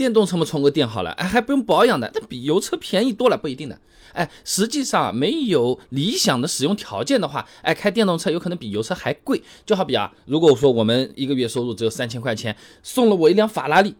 电动车嘛，充个电好了，哎，还不用保养的，那比油车便宜多了，不一定的。哎，实际上没有理想的使用条件的话，哎，开电动车有可能比油车还贵。就好比啊，如果说我们一个月收入只有三千块钱，送了我一辆法拉利。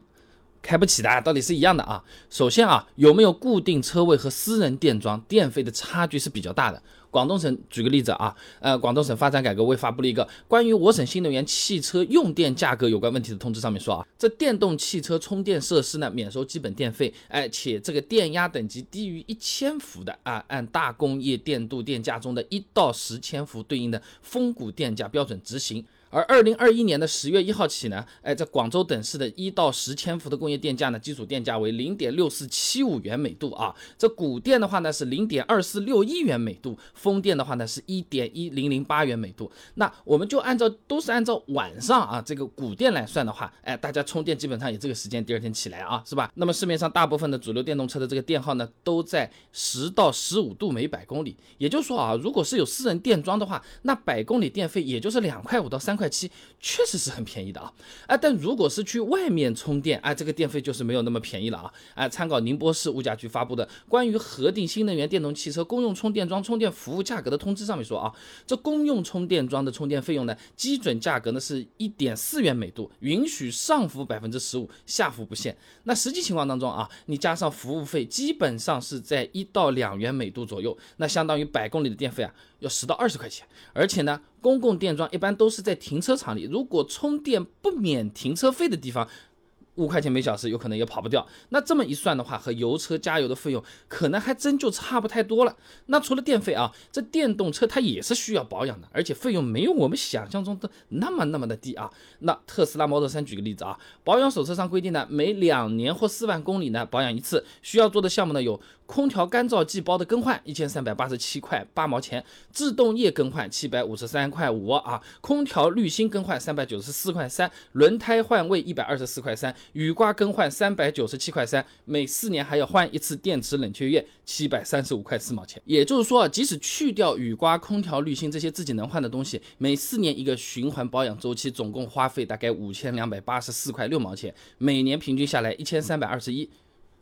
开不起的，道理是一样的啊。首先啊，有没有固定车位和私人电桩，电费的差距是比较大的。广东省举个例子啊，呃，广东省发展改革委发布了一个关于我省新能源汽车用电价格有关问题的通知，上面说啊，这电动汽车充电设施呢免收基本电费，哎，且这个电压等级低于一千伏的啊，按大工业电度电价中的一到十千伏对应的峰谷电价标准执行。而二零二一年的十月一号起呢，哎，在广州等市的一到十千伏的工业电价呢，基础电价为零点六四七五元每度啊。这谷电的话呢是零点二四六一元每度，风电的话呢是一点一零零八元每度。那我们就按照都是按照晚上啊这个谷电来算的话，哎，大家充电基本上也这个时间，第二天起来啊，是吧？那么市面上大部分的主流电动车的这个电耗呢，都在十到十五度每百公里。也就是说啊，如果是有私人电桩的话，那百公里电费也就是两块五到三。块七确实是很便宜的啊，啊，但如果是去外面充电，啊，这个电费就是没有那么便宜了啊，啊，参考宁波市物价局发布的关于核定新能源电动汽车公用充电桩充电服务价格的通知上面说啊，这公用充电桩的充电费用呢，基准价格呢是一点四元每度，允许上浮百分之十五，下浮不限。那实际情况当中啊，你加上服务费，基本上是在一到两元每度左右，那相当于百公里的电费啊。要十到二十块钱，而且呢，公共电桩一般都是在停车场里，如果充电不免停车费的地方。五块钱每小时有可能也跑不掉，那这么一算的话，和油车加油的费用可能还真就差不太多了。那除了电费啊，这电动车它也是需要保养的，而且费用没有我们想象中的那么那么的低啊。那特斯拉 Model 3举个例子啊，保养手册上规定呢，每两年或四万公里呢保养一次，需要做的项目呢有空调干燥剂包的更换一千三百八十七块八毛钱，制动液更换七百五十三块五啊，空调滤芯更换三百九十四块三，轮胎换位一百二十四块三。雨刮更换三百九十七块三，每四年还要换一次电池冷却液，七百三十五块四毛钱。也就是说，即使去掉雨刮、空调滤芯这些自己能换的东西，每四年一个循环保养周期，总共花费大概五千两百八十四块六毛钱，每年平均下来一千三百二十一。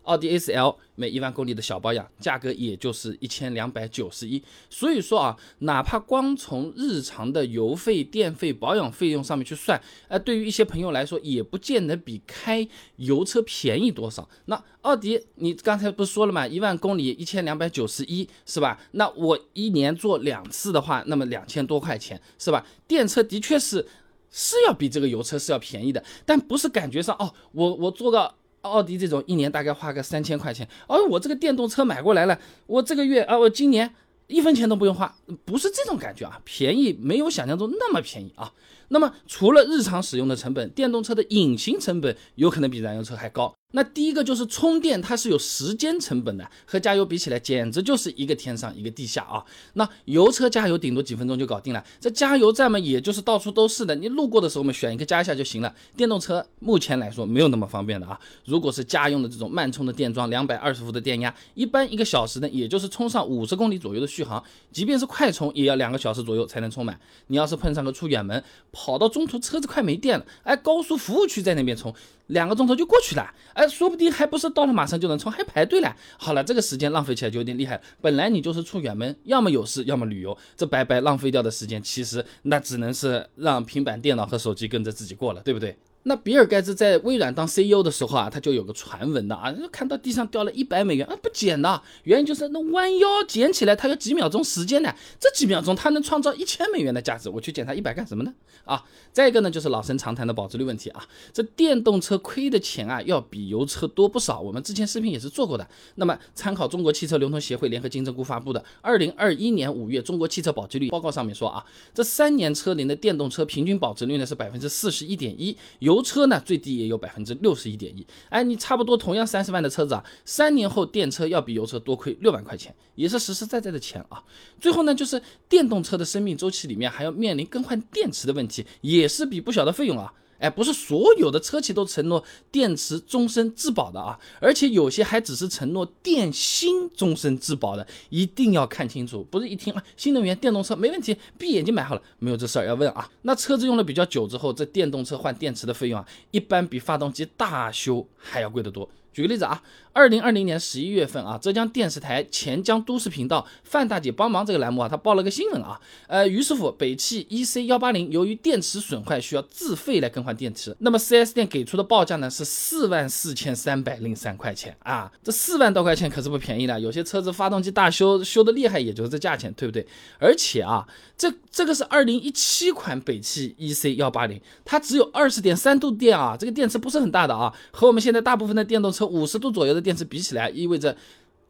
奥迪 A4L 每一万公里的小保养价格也就是一千两百九十一，所以说啊，哪怕光从日常的油费、电费、保养费用上面去算，呃，对于一些朋友来说，也不见得比开油车便宜多少。那奥迪，你刚才不是说了嘛，一万公里一千两百九十一，是吧？那我一年做两次的话，那么两千多块钱，是吧？电车的确是是要比这个油车是要便宜的，但不是感觉上哦，我我做个。奥迪这种一年大概花个三千块钱，而我这个电动车买过来了，我这个月啊，我今年一分钱都不用花，不是这种感觉啊，便宜没有想象中那么便宜啊。那么除了日常使用的成本，电动车的隐形成本有可能比燃油车还高。那第一个就是充电，它是有时间成本的，和加油比起来，简直就是一个天上一个地下啊。那油车加油顶多几分钟就搞定了，这加油站嘛，也就是到处都是的，你路过的时候嘛，选一个加一下就行了。电动车目前来说没有那么方便的啊。如果是家用的这种慢充的电桩，两百二十伏的电压，一般一个小时呢，也就是充上五十公里左右的续航，即便是快充，也要两个小时左右才能充满。你要是碰上个出远门，跑到中途车子快没电了，哎，高速服务区在那边充。两个钟头就过去了，哎，说不定还不是到了马上就能充，还排队了。好了，这个时间浪费起来就有点厉害。本来你就是出远门，要么有事，要么旅游，这白白浪费掉的时间，其实那只能是让平板电脑和手机跟着自己过了，对不对？那比尔盖茨在微软当 CEO 的时候啊，他就有个传闻的啊，看到地上掉了一百美元啊，不捡的，原因就是那弯腰捡起来，他要几秒钟时间呢？这几秒钟他能创造一千美元的价值，我去捡他一百干什么呢？啊，再一个呢，就是老生常谈的保值率问题啊，这电动车亏的钱啊，要比油车多不少。我们之前视频也是做过的。那么参考中国汽车流通协会联合金针菇发布的二零二一年五月中国汽车保值率报告上面说啊，这三年车龄的电动车平均保值率呢是百分之四十一点一，油。车呢，最低也有百分之六十一点一。哎，你差不多同样三十万的车子啊，三年后电车要比油车多亏六万块钱，也是实实在在的钱啊。最后呢，就是电动车的生命周期里面还要面临更换电池的问题，也是笔不小的费用啊。哎，不是所有的车企都承诺电池终身质保的啊，而且有些还只是承诺电芯终身质保的，一定要看清楚，不是一听啊，新能源电动车没问题，闭眼睛买好了，没有这事儿要问啊。那车子用了比较久之后，这电动车换电池的费用啊，一般比发动机大修还要贵得多。举个例子啊，二零二零年十一月份啊，浙江电视台钱江都市频道范大姐帮忙这个栏目啊，他报了个新闻啊，呃，于师傅北汽 EC 幺八零由于电池损坏需要自费来更换电池，那么 4S 店给出的报价呢是四万四千三百零三块钱啊，这四万多块钱可是不便宜的，有些车子发动机大修修的厉害，也就是这价钱，对不对？而且啊，这这个是二零一七款北汽 EC 幺八零，它只有二十点三度电啊，这个电池不是很大的啊，和我们现在大部分的电动车。五十度左右的电池比起来，意味着，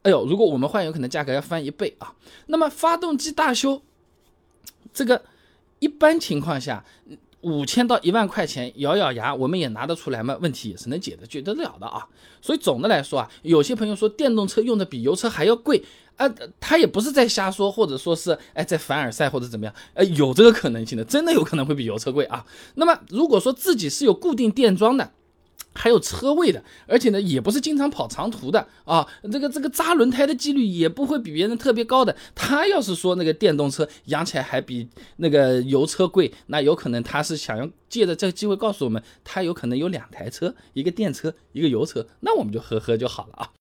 哎呦，如果我们换，有可能价格要翻一倍啊。那么发动机大修，这个一般情况下，五千到一万块钱，咬咬牙我们也拿得出来嘛？问题也是能解决得了的啊。所以总的来说啊，有些朋友说电动车用的比油车还要贵啊，他也不是在瞎说，或者说是哎在凡尔赛或者怎么样，呃，有这个可能性的，真的有可能会比油车贵啊。那么如果说自己是有固定电桩的，还有车位的，而且呢，也不是经常跑长途的啊，这个这个扎轮胎的几率也不会比别人特别高的。他要是说那个电动车养起来还比那个油车贵，那有可能他是想要借着这个机会告诉我们，他有可能有两台车，一个电车，一个油车，那我们就呵呵就好了啊。